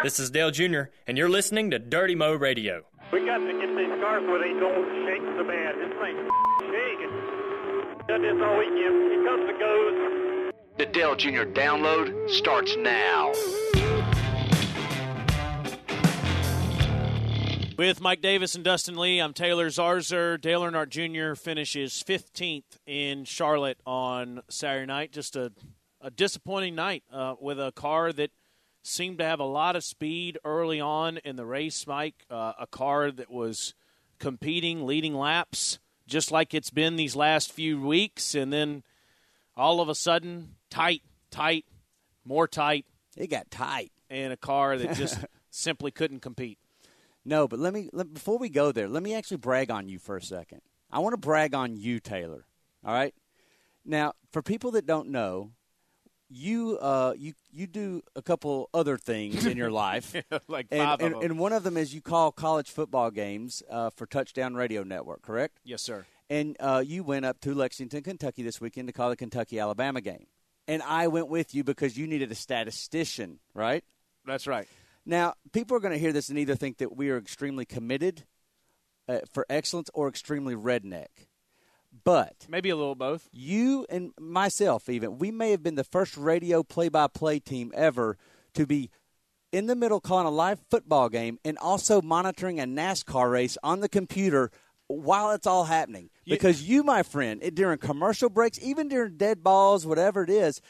This is Dale Jr., and you're listening to Dirty Mo Radio. We got to get these cars where they don't shake so bad. This thing's shaking. Done this all weekend. He comes and goes. The Dale Jr. download starts now. With Mike Davis and Dustin Lee, I'm Taylor Zarzour. Dale Earnhardt Jr. finishes 15th in Charlotte on Saturday night. Just a, a disappointing night uh, with a car that seemed to have a lot of speed early on in the race, Mike. Uh, a car that was competing, leading laps, just like it's been these last few weeks. And then all of a sudden, tight, tight, more tight. It got tight. And a car that just simply couldn't compete. No, but let me let, before we go there, let me actually brag on you for a second. I want to brag on you, Taylor. All right. Now, for people that don't know, you uh, you you do a couple other things in your life, like and, five and, and one of them is you call college football games uh, for Touchdown Radio Network, correct? yes, sir. And uh, you went up to Lexington, Kentucky this weekend to call the Kentucky Alabama game, and I went with you because you needed a statistician, right? That's right. Now, people are going to hear this and either think that we are extremely committed uh, for excellence or extremely redneck. But Maybe a little both. you and myself, even, we may have been the first radio play by play team ever to be in the middle calling a live football game and also monitoring a NASCAR race on the computer while it's all happening. Because you, my friend, it- during commercial breaks, even during dead balls, whatever it is,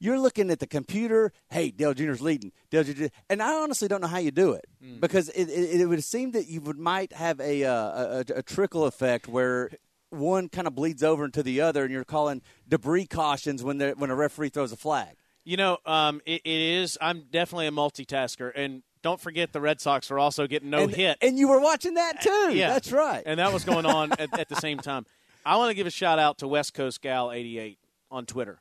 you're looking at the computer. Hey, Dale Jr.'s leading. Dale Jr. And I honestly don't know how you do it because it, it, it would seem that you would might have a, uh, a, a trickle effect where one kind of bleeds over into the other, and you're calling debris cautions when the, when a referee throws a flag. You know, um, it, it is. I'm definitely a multitasker, and don't forget the Red Sox are also getting no and, hit. and you were watching that too. yeah, that's right. And that was going on at, at the same time. I want to give a shout out to West Coast Gal 88 on Twitter.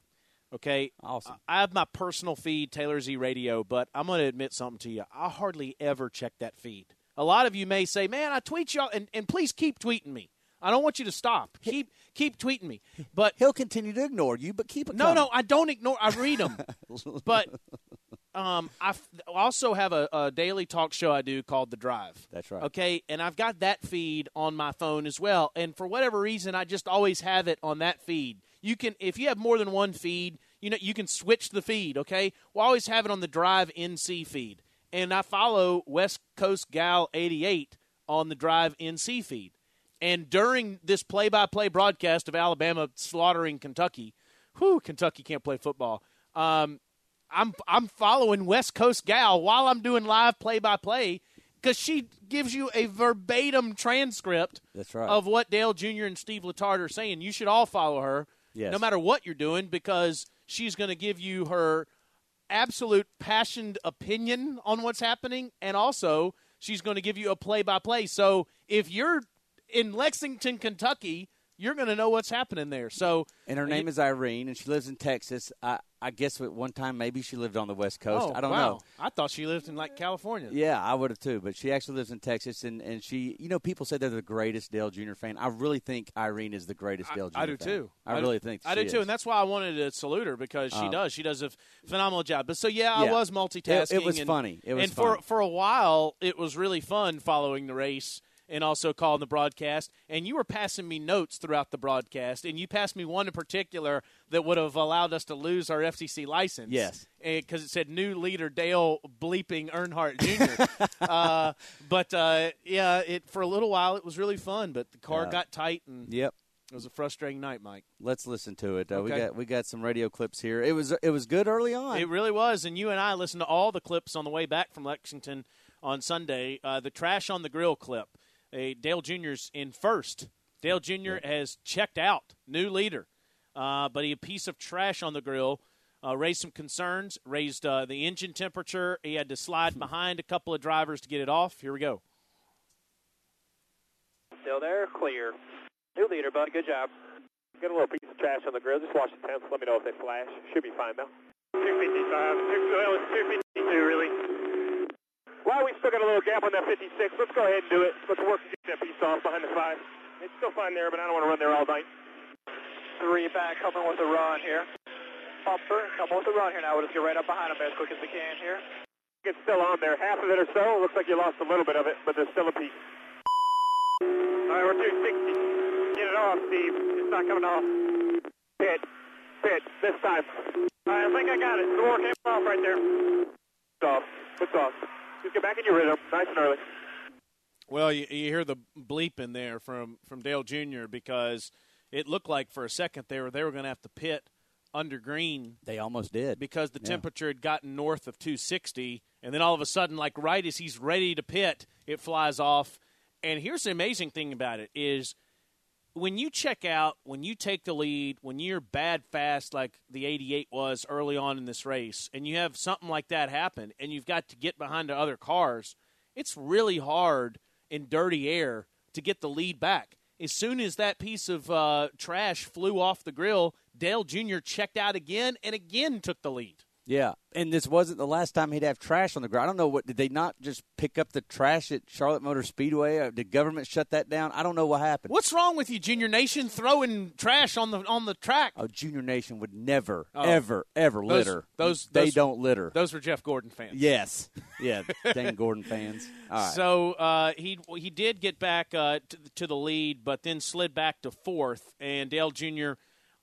Okay, Awesome. I have my personal feed, Taylor Z Radio, but I'm going to admit something to you. I hardly ever check that feed. A lot of you may say, "Man, I tweet y'all," and, and please keep tweeting me. I don't want you to stop. Keep keep tweeting me. But He'll continue to ignore you, but keep it. no, coming. no, I don't ignore. I read them, but um, I f- also have a, a daily talk show I do called The Drive. That's right. Okay, and I've got that feed on my phone as well. And for whatever reason, I just always have it on that feed. You can, if you have more than one feed, you know, you can switch the feed. Okay, we'll always have it on the Drive NC feed, and I follow West Coast Gal eighty eight on the Drive NC feed. And during this play-by-play broadcast of Alabama slaughtering Kentucky, whew, Kentucky can't play football. Um, I'm I'm following West Coast Gal while I'm doing live play-by-play because she gives you a verbatim transcript That's right. of what Dale Jr. and Steve Letarte are saying. You should all follow her, Yes. no matter what you're doing, because she's going to give you her absolute passioned opinion on what's happening, and also she's going to give you a play-by-play. So if you're in Lexington, Kentucky, you're going to know what's happening there. So And her name is Irene, and she lives in Texas. I, I guess at one time maybe she lived on the West Coast. oh, I don't wow. know. I thought she lived in like California. Yeah, I would have too. But she actually lives in Texas, and, and she, you know, people say they're the greatest Dale Jr. fan. I really think Irene is the greatest Dale Jr. I do fan. too. I, do- really think so. I do too, is. and that's why I wanted to salute her because she Um, does. She does a phenomenal job. But so yeah, I was multitasking. It- it was and, funny. It was and for for a while, it was really fun following the race and also calling the broadcast. And you were passing me notes throughout the broadcast, and you passed me one in particular that would have allowed us to lose our FCC license. Yes. because it said new leader Dale bleeping Earnhardt Jr. uh, but uh, yeah, it for a little while it was really fun, but the car Yeah. got tight and Yep. it was a frustrating night, Mike. Let's listen to it. Uh, We got we got some radio clips here. It was it was good early on. It really was, and you and I listened to all the clips on the way back from Lexington on Sunday. Uh, the trash on the grill clip, uh, Dale Jr.'s in first. Dale Jr. has checked out, new leader, uh, but he a piece of trash on the grill. Uh, raised some concerns, raised uh, the engine temperature. He had to slide behind a couple of drivers to get it off. Here we go. Still there, clear. New leader, bud. Good job. Got a little piece of trash on the grill. Just watch the temps. Let me know if they flash. Should be fine though. 255. Two, well, 252 really. Why we still got a little gap on that 56? Let's go ahead and do it. Let's work to get that piece off behind the five. It's still fine there, but I don't want to run there all night. Three back, coming with a run here. Bumper, coming with a run here now. We'll just get right up behind him as quick as we can here. It's still on there. Half of it or so. Looks like you lost a little bit of it, but there's still a piece. All right, we're 260. Get it off, Steve. It's not coming off. Pit. Pit. This time. All right, I think I got it. The war came off right there. It's off. It's off. Just get back in your rhythm. Nice and early. Well, you, you hear the bleep in there from, from Dale Jr. because it looked like for a second they were they were going to have to pit under green They almost did. because the Yeah. temperature had gotten north of 260, and then all of a sudden, like right as he's ready to pit, it flies off. And here's the amazing thing about it is when you check out, when you take the lead, when you're bad fast like the 88 was early on in this race, and you have something like that happen, and you've got to get behind the other cars, it's really hard in dirty air to get the lead back. As soon as that piece of uh, trash flew off the grill, Dale Jr. checked out again and again took the lead. Yeah, and this wasn't the last time he'd have trash on the ground. I don't know what did they not just pick up the trash at Charlotte Motor Speedway? Uh, Did government shut that down? I don't know what happened. What's wrong with you, Junior Nation, throwing trash on the on the track? Oh, Junior Nation would never, Oh. ever, ever Those- litter. those- they those- don't litter. Those were Jeff Gordon fans. yes, yeah, dang Gordon fans. All right. So uh, he he did get back uh, to, to the lead, but then slid back to fourth. And Dale Jr.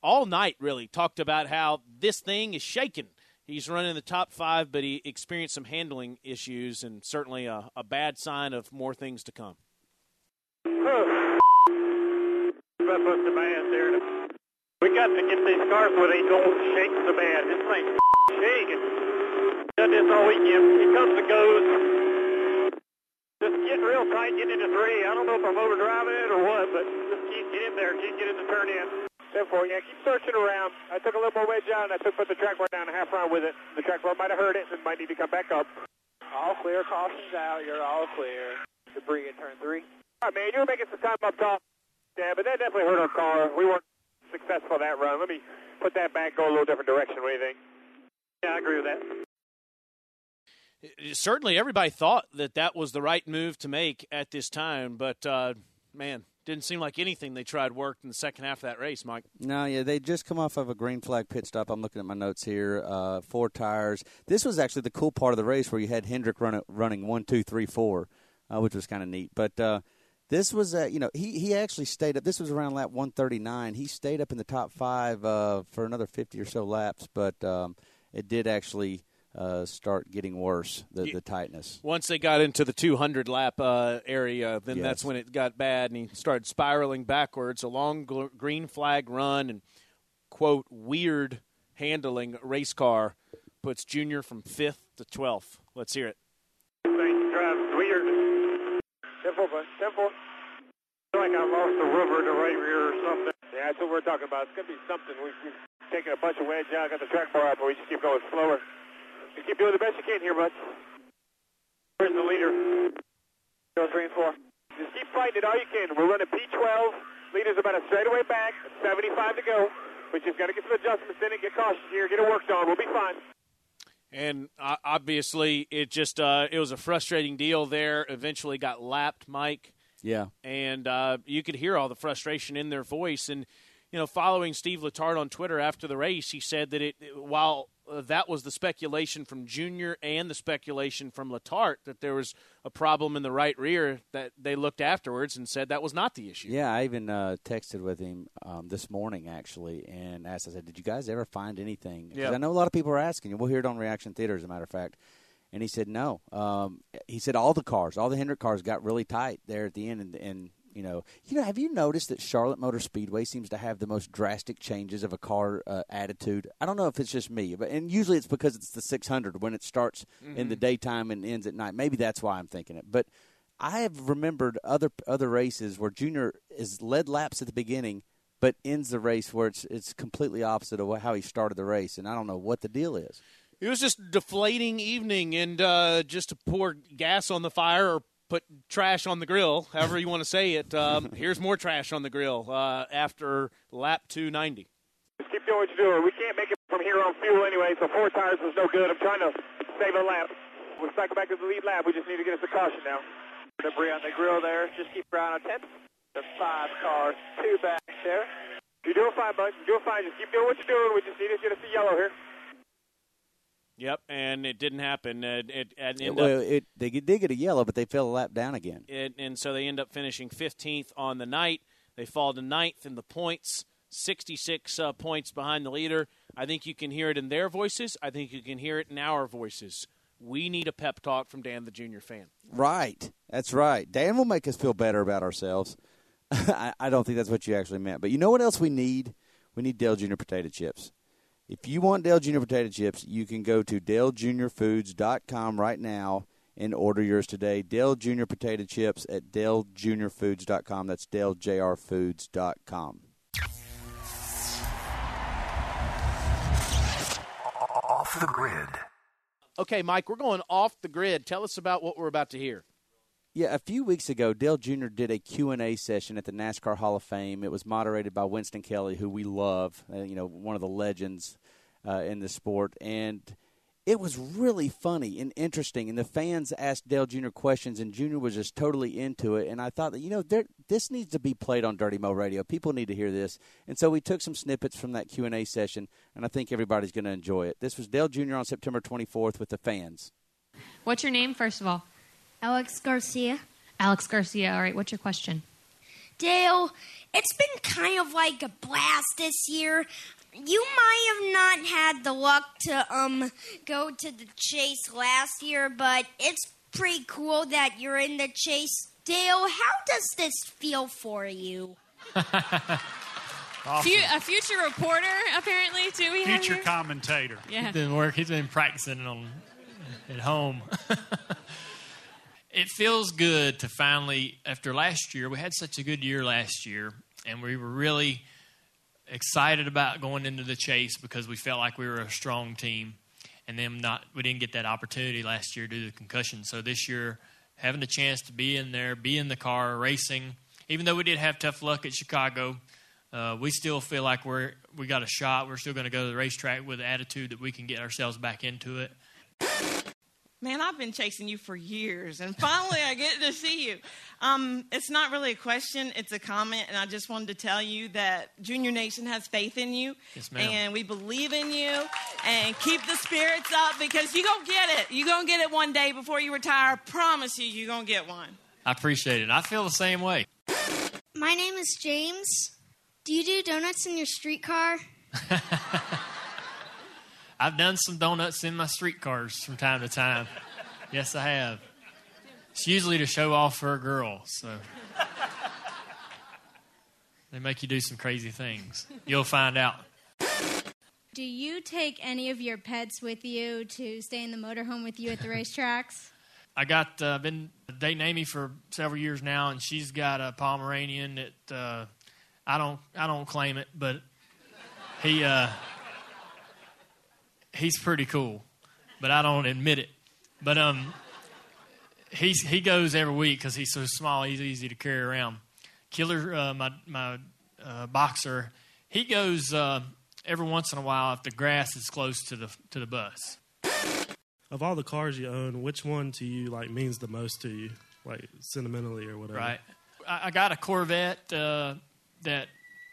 all night really talked about how this thing is shaking. He's running the top five, but he experienced some handling issues, and certainly a, a bad sign of more things to come. We got to get these cars where they don't shake so bad. This thing's shaking. Done this all weekend. He comes and goes. Just getting real tight, getting into three. I don't know if I'm overdriving it or what, but just keep get in there, keep getting the turn in. Ten four, yeah, keep searching around. I took a little more wedge out, and I took put the track bar down a half round with it. The track bar might have hurt it, and might need to come back up. All clear, caution's out. You're all clear. Debris at turn three. All right, man, you were making some time up top. Yeah, but that definitely hurt our car. We weren't successful that run. Let me put that back, go a little different direction. What do you think? Yeah, I agree with that. Certainly, everybody thought that that was the right move to make at this time, but uh, man, didn't seem like anything they tried worked in the second half of that race, Mike. No, yeah, they just come off of a green flag pit stop. I'm looking at my notes here. Uh, four tires. This was actually the cool part of the race where you had Hendrick run, running one, two, three, four, uh, which was kind of neat. But uh, this was, uh, you know, he he actually stayed up. This was around lap 139. He stayed up in the top five uh, for another 50 or so laps, but um, it did actually uh, start getting worse. The, the tightness. Once they got into the 200 lap uh, area, then Yes. that's when it got bad, and he started spiraling backwards. A long gl- green flag run and quote weird handling race car puts Junior from fifth to 12th. Let's hear it. Thing drives weird. Simple, but simple. feel like I lost the rubber in the right rear or something. Yeah, that's what we're talking about. It's gonna be something. We've, we've taken a bunch of wedge out, got the track bar out, but we just keep going slower. Just keep doing the best you can here, bud. Where's the leader? Go three and four. Just keep fighting it all you can. We're running P12. Leader's about a straightaway back. 75 to go. We just got to get some adjustments in and get cautious here. Get it worked on. We'll be fine. And uh, obviously, it just uh, it was a frustrating deal there. Eventually, got lapped, Mike. Yeah. and uh, you could hear all the frustration in their voice. And you know, following Steve Letarte on Twitter after the race, he said that it while that was the speculation from Junior and the speculation from Letarte that there was a problem in the right rear, that they looked afterwards and said that was not the issue. Yeah, I even uh, texted with him um, this morning actually, and asked. I said, "Did you guys ever find anything?" 'Cause Yeah. I know a lot of people are asking. We'll hear it on Reaction Theater, as a matter of fact. And he said, "No." Um, he said all the cars, all the Hendrick cars, got really tight there at the end, and, and you know, you know, have you noticed that Charlotte Motor Speedway seems to have the most drastic changes of a car uh, attitude? I don't know if it's just me, but and usually it's because it's the 600 when it starts in the daytime and ends at night. Maybe that's why I'm thinking it, but. I have remembered other other races where Junior is led laps at the beginning, but ends the race where it's it's completely opposite of how he started the race, and I don't know what the deal is. It was just deflating evening, and uh, just to pour gas on the fire or put trash on the grill, however you want to say it. Um, here's more trash on the grill uh, after lap 290. Just keep doing what you're doing. We can't make it from here on fuel anyway, so four tires was no good. I'm trying to save a lap. We'll cycle back to the lead lap. We just need to get us a caution now. Debris on the grill there. Just keep around on 10. The five cars, two back there. You're doing fine, bud. You're doing fine. Just keep doing what you're doing. We just need to get us a yellow here. Yep, and it didn't happen. Uh, it, it, it well, up, it, they did get a yellow, but they fell a lap down again. it, and so they end up finishing 15th on the night. They fall to ninth in the points, 66 uh, points behind the leader. I think you can hear it in their voices. I think you can hear it in our voices. We need a pep talk from Dan, the junior fan. Right. That's right. Dan will make us feel better about ourselves. I, I don't think that's what you actually meant. But you know what else we need? We need Dale Jr. potato chips. If you want Dale Jr. potato chips, you can go to DaleJuniorFoods.com right now and order yours today. Dale Jr. potato chips at DaleJuniorFoods.com. That's DaleJRFoods.com. Off the grid. Okay, Mike, we're going off the grid. Tell us about what we're about to hear. Yeah, a few weeks ago, Dale Jr. did a Q&A session at the NASCAR Hall of Fame. It was moderated by Winston Kelley, who we love, uh, you know, one of the legends uh, in the sport. And it was really funny and interesting. And the fans asked Dale Jr. questions, and Jr. was just totally into it. And I thought that, you know, there, this needs to be played on Dirty Mo Radio. People need to hear this. And so we took some snippets from that Q&A session, and I think everybody's going to enjoy it. This was Dale Jr. on September 24th with the fans. What's your name, first of all? Alex Garcia. Alex Garcia. All right, what's your question? Dale, it's been kind of like a blast this year. You might have not had the luck to um go to the chase last year, but it's pretty cool that you're in the chase. Dale, how does this feel for you? Fu- a future reporter, apparently, too. We have Future commentator. Yeah. He's been work. He's been practicing on at home. it feels good to finally, after last year, we had such a good year last year, and we were really excited about going into the chase because we felt like we were a strong team, and then not we didn't get that opportunity last year due to the concussion. So this year, having the chance to be in there, be in the car, racing, even though we did have tough luck at Chicago. Uh, we still feel like we're we got a shot. We're still going to go to the racetrack with the attitude that we can get ourselves back into it. Man, I've been chasing you for years, and finally I get to see you. Um, it's not really a question, it's a comment, and I just wanted to tell you that Junior Nation has faith in you, Yes, ma'am. and we believe in you, and keep the spirits up because you're going to get it. You're going to get it one day before you retire. I promise you, you're going to get one. I appreciate it. I feel the same way. My name is James. Do you do donuts in your streetcar? I've done some donuts in my streetcars from time to time. Yes, I have. It's usually to show off for a girl, so they make you do some crazy things. You'll find out. Do you take any of your pets with you to stay in the motorhome with you at the racetracks? I got uh, been dating Amy for several years now, and she's got a Pomeranian that uh, I don't I don't claim it, but he uh, he's pretty cool, but I don't admit it. But um, he's he goes every week because he's so small, he's easy to carry around. Killer, uh, my my uh, boxer, he goes uh, every once in a while if the grass is close to the to the bus. Of all the cars you own, which one to you like means the most to you, like sentimentally or whatever? Right. I, I got a Corvette uh, that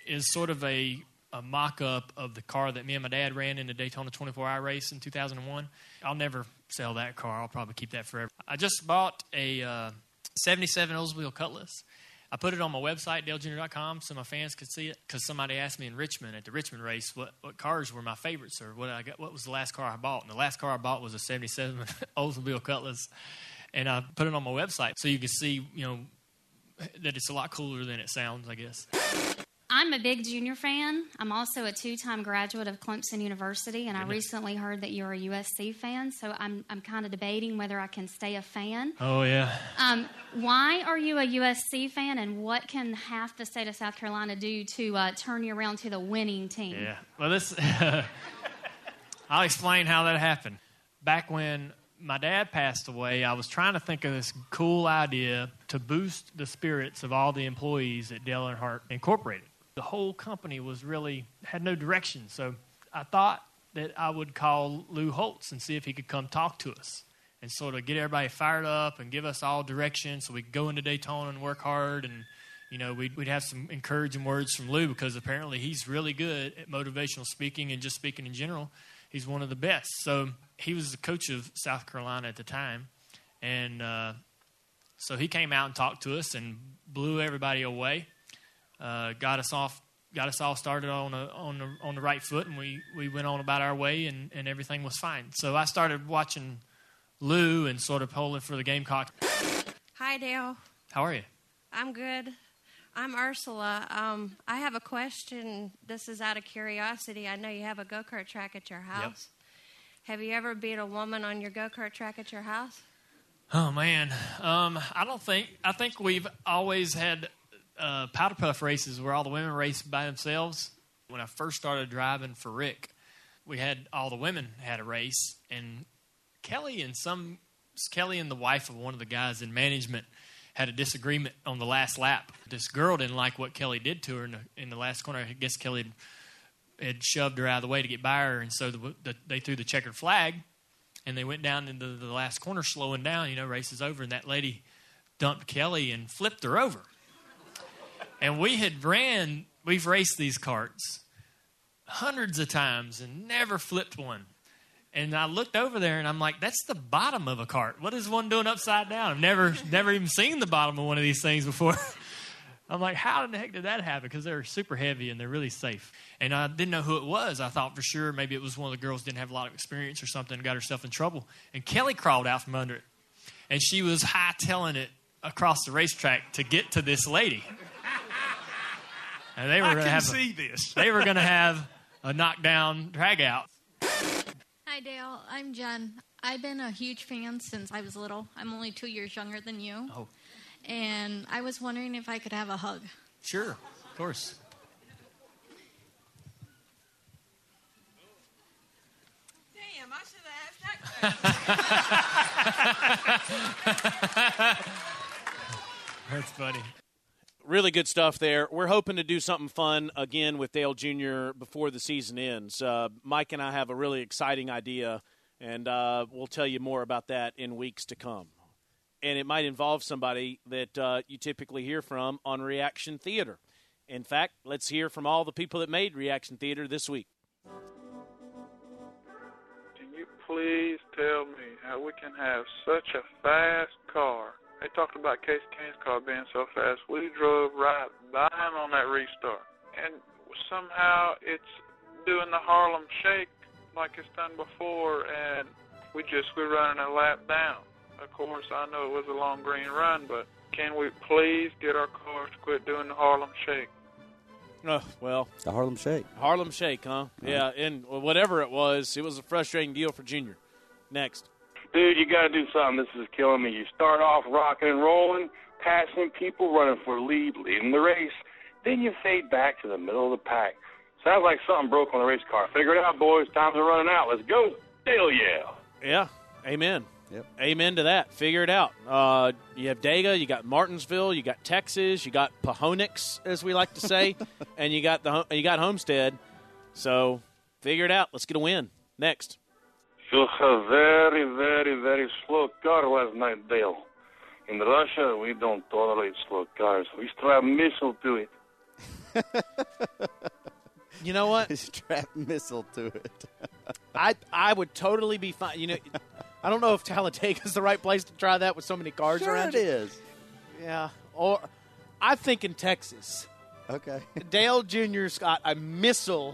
is sort of a, a mock up of the car that me and my dad ran in the Daytona 24 hour race in 2001. I'll never sell that car. I'll probably keep that forever. I just bought a uh, 77 Oldsmobile Cutlass. I put it on my website, dalejr.com, so my fans could see it. Because somebody asked me in Richmond at the Richmond race what, what cars were my favorites or what I got, what was the last car I bought. And the last car I bought was a 77 Oldsmobile Cutlass. And I put it on my website so you can see, you know, that it's a lot cooler than it sounds, I guess. I'm a big junior fan. I'm also a two-time graduate of Clemson University, and I recently heard that you're a USC fan. So I'm I'm kind of debating whether I can stay a fan. Oh, yeah. Um, why are you a USC fan, and what can half the state of South Carolina do to uh, turn you around to the winning team? Yeah. Well, this. I'll explain how that happened. Back when my dad passed away, I was trying to think of this cool idea to boost the spirits of all the employees at Dale Earnhardt Incorporated. The whole company was really had no direction, so I thought that I would call Lou Holtz and see if he could come talk to us and sort of get everybody fired up and give us all direction so we could go into Daytona and work hard and you know we'd, we'd have some encouraging words from Lou because apparently he's really good at motivational speaking and just speaking in general he's one of the best. So he was the coach of South Carolina at the time, and uh, so he came out and talked to us and blew everybody away. Uh, got us off, got us all started on a, on the, on the right foot, and we, we went on about our way, and, and everything was fine. So I started watching Lou and sort of polling for the Gamecock. Hi, Dale. How are you? I'm good. I'm Ursula. Um, I have a question. This is out of curiosity. I know you have a go kart track at your house. Yep. Have you ever beat a woman on your go kart track at your house? Oh man, um, I don't think. I think we've always had uh, powder puff races where all the women race by themselves. When I first started driving for Rick, we had all the women had a race, and Kelly and some Kelly and the wife of one of the guys in management had a disagreement on the last lap. This girl didn't like what Kelly did to her in the, in the last corner. I guess Kelly had, had shoved her out of the way to get by her, and so the, the, they threw the checkered flag and they went down into the last corner, slowing down. You know, race is over, and that lady dumped Kelly and flipped her over. And we had ran, we've raced these carts hundreds of times and never flipped one. And I looked over there and I'm like, that's the bottom of a cart. What is one doing upside down? I've never, never even seen the bottom of one of these things before. I'm like, how in the heck did that happen? Because they're super heavy and they're really safe. And I didn't know who it was. I thought for sure maybe it was one of the girls didn't have a lot of experience or something and got herself in trouble. And Kelly crawled out from under it. And she was hightailing it across the racetrack to get to this lady. And they were I gonna can have see this. they were going to have a knockdown drag out. Hi, Dale. I'm Jen. I've been a huge fan since I was little. I'm only two years younger than you. Oh. And I was wondering if I could have a hug. Sure, of course. Damn, I should have asked that That's funny. Really good stuff there. We're hoping to do something fun again with Dale Jr. before the season ends. Uh, Mike and I have a really exciting idea, and uh, we'll tell you more about that in weeks to come. And it might involve somebody that uh, you typically hear from on Reaction Theater. In fact, let's hear from all the people that made Reaction Theater this week. Can you please tell me how we can have such a fast car? They talked about Kasey Kahne's car being so fast. We drove right by him on that restart. And somehow it's doing the Harlem Shake like it's done before, and we just, we're running a lap down. Of course, I know it was a long green run, but can we please get our cars to quit doing the Harlem Shake? Oh, well, The Harlem Shake. Harlem Shake, huh? Yeah, and whatever it was, it was a frustrating deal for Junior. Next. Dude, you got to do something. This is killing me. You start off rocking and rolling, passing people, running for lead, leading the race. Then you fade back to the middle of the pack. Sounds like something broke on the race car. Figure it out, boys. Times are running out. Let's go. Hell yeah. Yeah, amen. Yep. Amen to that. Figure it out. Uh, you have Dega, you got Martinsville, you got Texas, you got Pahonix, as we like to say, and you got the you got Homestead. So figure it out. Let's get a win. Next. You have very, very, very slow car last night, Dale. In Russia, we don't tolerate slow cars. We strap missile to it. You know what? Strap missile to it. I I would totally be fine. You know, I don't know if Talladega is the right place to try that with so many cars Sure around. it you. is. Yeah. Or I think in Texas. Okay. Dale Jr.'s got a missile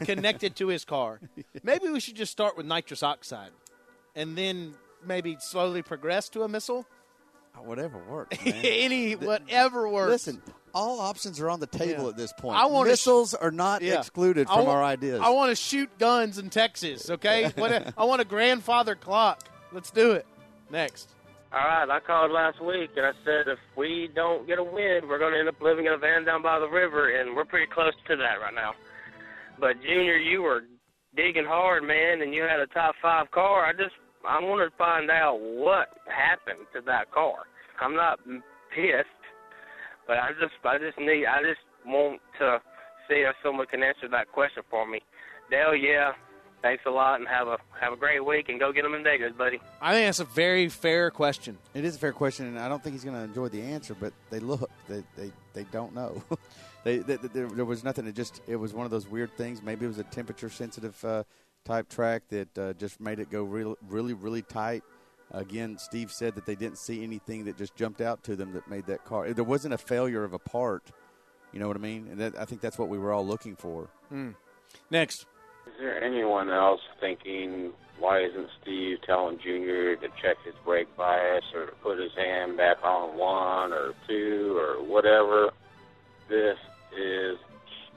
connected to his car. Maybe we should just start with nitrous oxide and then maybe slowly progress to a missile. Ah, whatever works. man. Any whatever works. Listen, all options are on the table Yeah. at this point. I wanna sh- Missiles are not Yeah. excluded from wa- our ideas. I want to shoot guns in Texas. Okay, what a, I want a grandfather clock. Let's do it. Next. All right, I called last week and I said if we don't get a win, we're going to end up living in a van down by the river, and we're pretty close to that right now. But Junior, you were digging hard, man, and you had a top five car. I just I wanted to find out what happened to that car. I'm not pissed, but I just I just need I just want to see if someone can answer that question for me. Dale, yeah, thanks a lot, and have a have a great week, and go get them in Vegas, buddy. I think that's a very fair question. It is a fair question, and I don't think he's going to enjoy the answer. But they look, they they, they don't know. they, they, there, there was nothing. It just it was one of those weird things. Maybe it was a temperature sensitive uh, type track that uh, just made it go real, really, really tight. Again, Steve said that they didn't see anything that just jumped out to them that made that car. There wasn't a failure of a part. You know what I mean? And that, I think that's what we were all looking for. Mm. Next. Is there anyone else thinking, why isn't Steve telling Junior to check his brake bias or to put his hand back on one or two or whatever? This is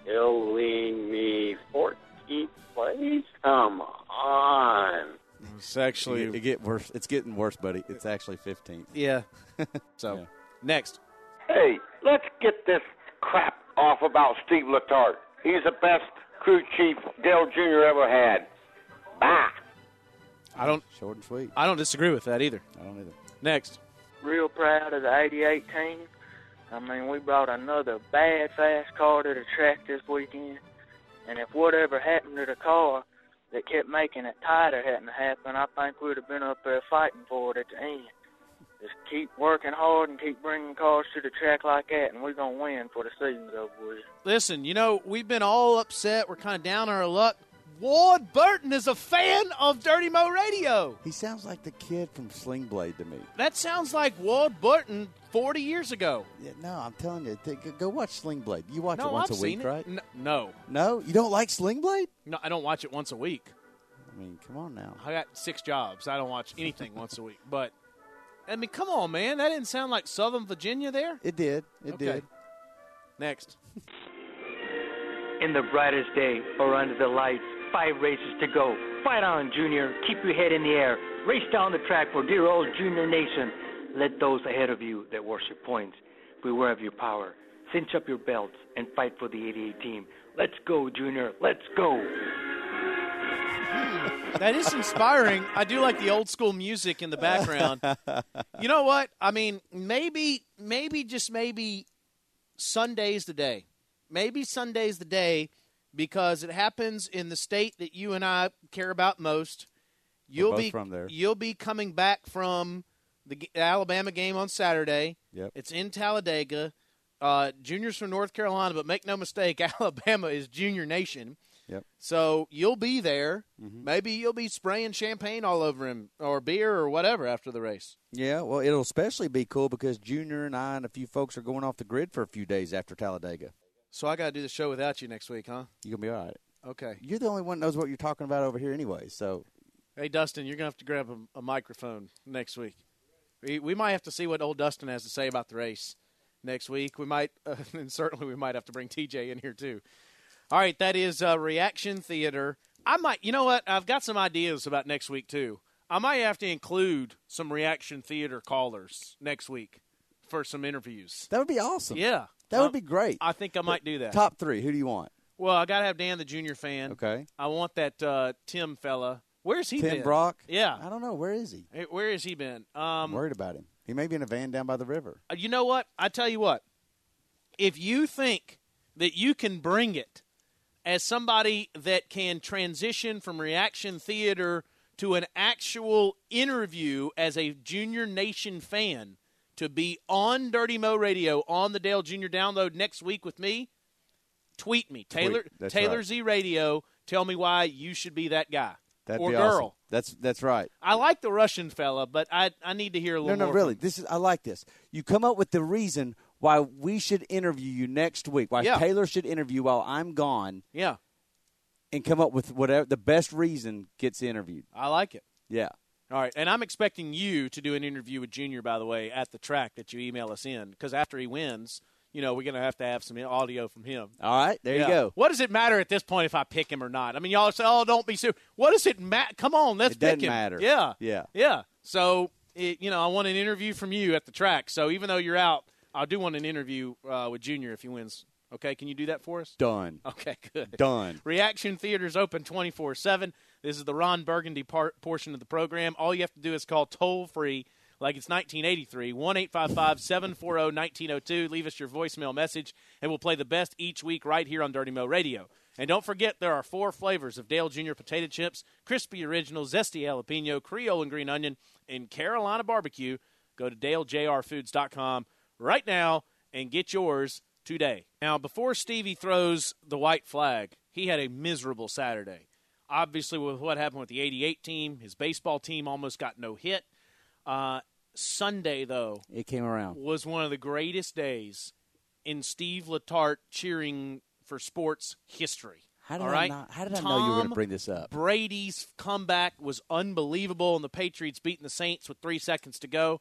killing me. 14th place? Come on. It's actually it, it get worse. It's getting worse, buddy. It's actually 15th. Yeah. so next. Hey, let's get this crap off about Steve Letarte. He's the best crew chief Dale Jr. ever had. Bye. I don't short and sweet. I don't disagree with that either. I don't either. Next. Real proud of the 88 team. I mean, we brought another bad fast car to the track this weekend, and if whatever happened to the car that kept making it tighter hadn't happened, I think we'd have been up there fighting for it at the end. Just keep working hard and keep bringing cars to the track like that, and we're gonna win for the season's over with. Listen, you know we've been all upset. We're kind of down on our luck. Ward Burton is a fan of Dirty Mo Radio. He sounds like the kid from Sling Blade to me. That sounds like Ward Burton 40 years ago. Yeah, no, I'm telling you, th- go watch Sling Blade. You watch no, it once I've a week, seen it. right? N- no. No, you don't like Sling Blade? No, I don't watch it once a week. I mean, come on now. I got six jobs. I don't watch anything once a week. But I mean, come on, man. That didn't sound like Southern Virginia there. It did. It Okay. did. Next. In the brightest day or under the lights, five races to go. Fight on, Junior. Keep your head in the air. Race down the track for dear old Junior Nation. Let those ahead of you that worship points beware of your power. Cinch up your belts and fight for the 88 team. Let's go, Junior. Let's go. That is inspiring. I do like the old school music in the background. you know what? I mean, maybe, maybe, just maybe Sunday's the day. Maybe Sunday's the day because it happens in the state that you and I care about most. You'll be from there. You'll be coming back from the Alabama game on Saturday. Yep. It's in Talladega. Uh, juniors from North Carolina, but make no mistake, Alabama is Junior Nation. Yep. So you'll be there. Mm-hmm. Maybe you'll be spraying champagne all over him or beer or whatever after the race. Yeah, well, it'll especially be cool because Junior and I and a few folks are going off the grid for a few days after Talladega. So I got to do the show without you next week, huh? You're gonna be all right. Okay. You're the only one that knows what you're talking about over here, anyway. So Hey, Dustin, you're going to have to grab a, a microphone next week. We, we might have to see what old Dustin has to say about the race next week. We might, uh, and certainly we might have to bring TJ in here too. All right, that is uh, Reaction Theater. I might, you know what? I've got some ideas about next week too. I might have to include some Reaction Theater callers next week for some interviews. that would be awesome. Yeah. That Uh, would be great. I think I might do that. Top three. Who do you want? Well, I got to have Dan the Junior fan. Okay. I want that uh, Tim fella. Where's he Tim been? Brock. Yeah. I don't know. Where is he? Hey, Where has he been? Um, I'm worried about him. He may be in a van down by the river. Uh, You know what? I tell you what. If you think that you can bring it as somebody that can transition from reaction theater to an actual interview as a Junior Nation fan to be on Dirty Mo Radio on the Dale Junior Download next week with me, tweet me. Taylor That's Taylor right. Z Radio. Tell me why you should be that guy That'd or girl. awesome. That's that's right. I like the Russian fella, but I I need to hear a No, little no, more. really. This is I like this. You come up with the reason why we should interview you next week. Why Yeah. Taylor should interview while I'm gone. Yeah. And come up with whatever the best reason gets interviewed. I like it. Yeah. All right, and I'm expecting you to do an interview with Junior, by the way, at the track that you email us in, because after he wins, you know, we're going to have to have some audio from him. All right, there Yeah. you go. What does it matter at this point if I pick him or not? I mean, y'all say, "Oh, don't be so." What does it matter? Come on, let's It pick doesn't him. matter. Yeah, Yeah. yeah. So, it, you know, I want an interview from you at the track. So even though you're out, I do want an interview uh, with Junior if he wins. Okay, can you do that for us? Done. Okay, good. Done. Reaction Theater's open 24 7. This is the Ron Burgundy part, portion of the program. All you have to do is call toll free, like it's 1983, 1 855 740 1902. Leave us your voicemail message, and we'll play the best each week right here on Dirty Mo Radio. And don't forget, there are four flavors of Dale Jr. potato chips crispy original, zesty jalapeno, Creole and green onion, and Carolina barbecue. Go to dalejrfoods.com right now and get yours today. Now, before Stevie throws the white flag, he had a miserable Saturday. obviously, with what happened with the 88 team, his baseball team almost got no hit. Uh, Sunday, though, It came around. was one of the greatest days in Steve Letarte cheering for sports history. How did All I right? not- how did I know you were gonna bring this up? Brady's comeback was unbelievable, and the Patriots beating the Saints with three seconds to go.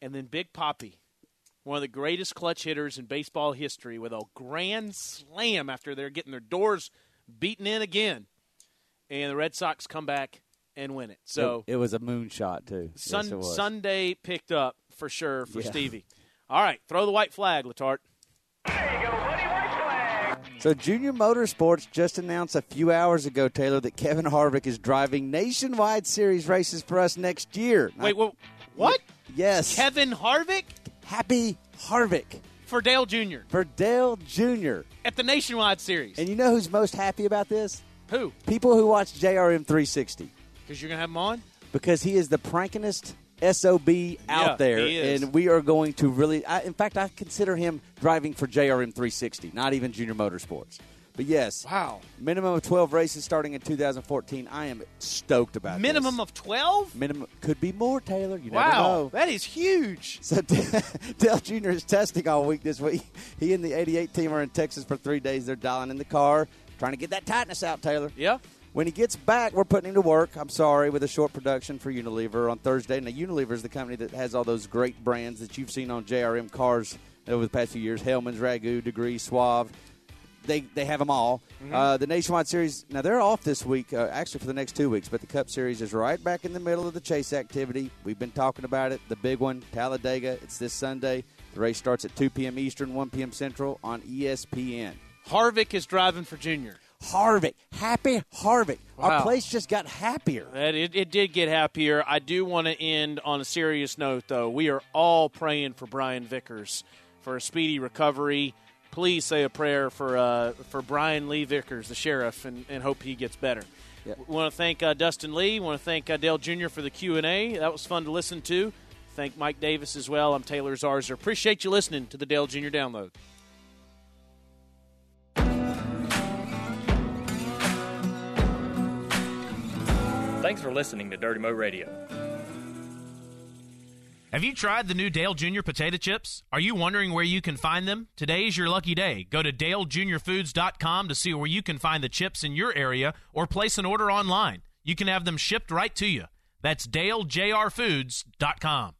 And then Big Papi, one of the greatest clutch hitters in baseball history, with a grand slam after they're getting their doors beaten in again. And the Red Sox come back and win it. So it, it was a moonshot too. Sun, yes. Sunday picked up for sure for Yeah. Stevie. All right, throw the white flag, Letarte. So, Junior Motorsports just announced a few hours ago, Taylor, that Kevin Harvick is driving nationwide series races for us next year. Wait, wha- what? Yes. Kevin Harvick Happy Harvick for Dale Jr. for Dale Jr. at the Nationwide Series. And you know who's most happy about this? Who? People who watch JRM 360 Because you're gonna have him on. because he is the prankingest SOB out Yeah, there, he is. and we are going to really. I, in fact, I consider him driving for JRM 360, not even Junior Motorsports. But yes, wow, minimum of 12 races starting in 2014. I am stoked about Minimum this. of twelve. minimum could be more. Taylor, you never Wow, know. that is huge. So Dale Jr. is testing all week this week. He and the 88 team are in Texas for three days. They're dialing in the car, trying to get that tightness out, Taylor. Yeah. When he gets back, we're putting him to work. I'm sorry, with a short production for Unilever on Thursday. Now, Unilever is the company that has all those great brands that you've seen on JRM cars over the past few years Hellmann's, Ragu, Degree, Suave. They, they have them all. Mm-hmm. Uh, the Nationwide Series, now they're off this week, uh, actually for the next two weeks, but the Cup Series is right back in the middle of the chase activity. We've been talking about it. The big one, Talladega, it's this Sunday. The race starts at 2 p.m. Eastern, 1 p.m. Central on ESPN. Harvick is driving for Junior. Harvick, happy Harvick. Our place just got happier. It, it did get happier. I do want to end on a serious note, though. We are all praying for Brian Vickers for a speedy recovery. Please say a prayer for uh, for Brian Lee Vickers, the sheriff, and, and hope he gets better. We want to thank uh, Dustin Lee. want to thank uh, Dale Jr. for the Q and A. That was fun to listen to. Thank Mike Davis as well. I'm Taylor Zarzour. Appreciate you listening to the Dale Jr. Download. Thanks for listening to Dirty Mo Radio. Have you tried the new Dale Jr. potato chips? Are you wondering where you can find them? Today is your lucky day. Go to dalejrfoods.com to see where you can find the chips in your area or place an order online. You can have them shipped right to you. That's dalejrfoods.com.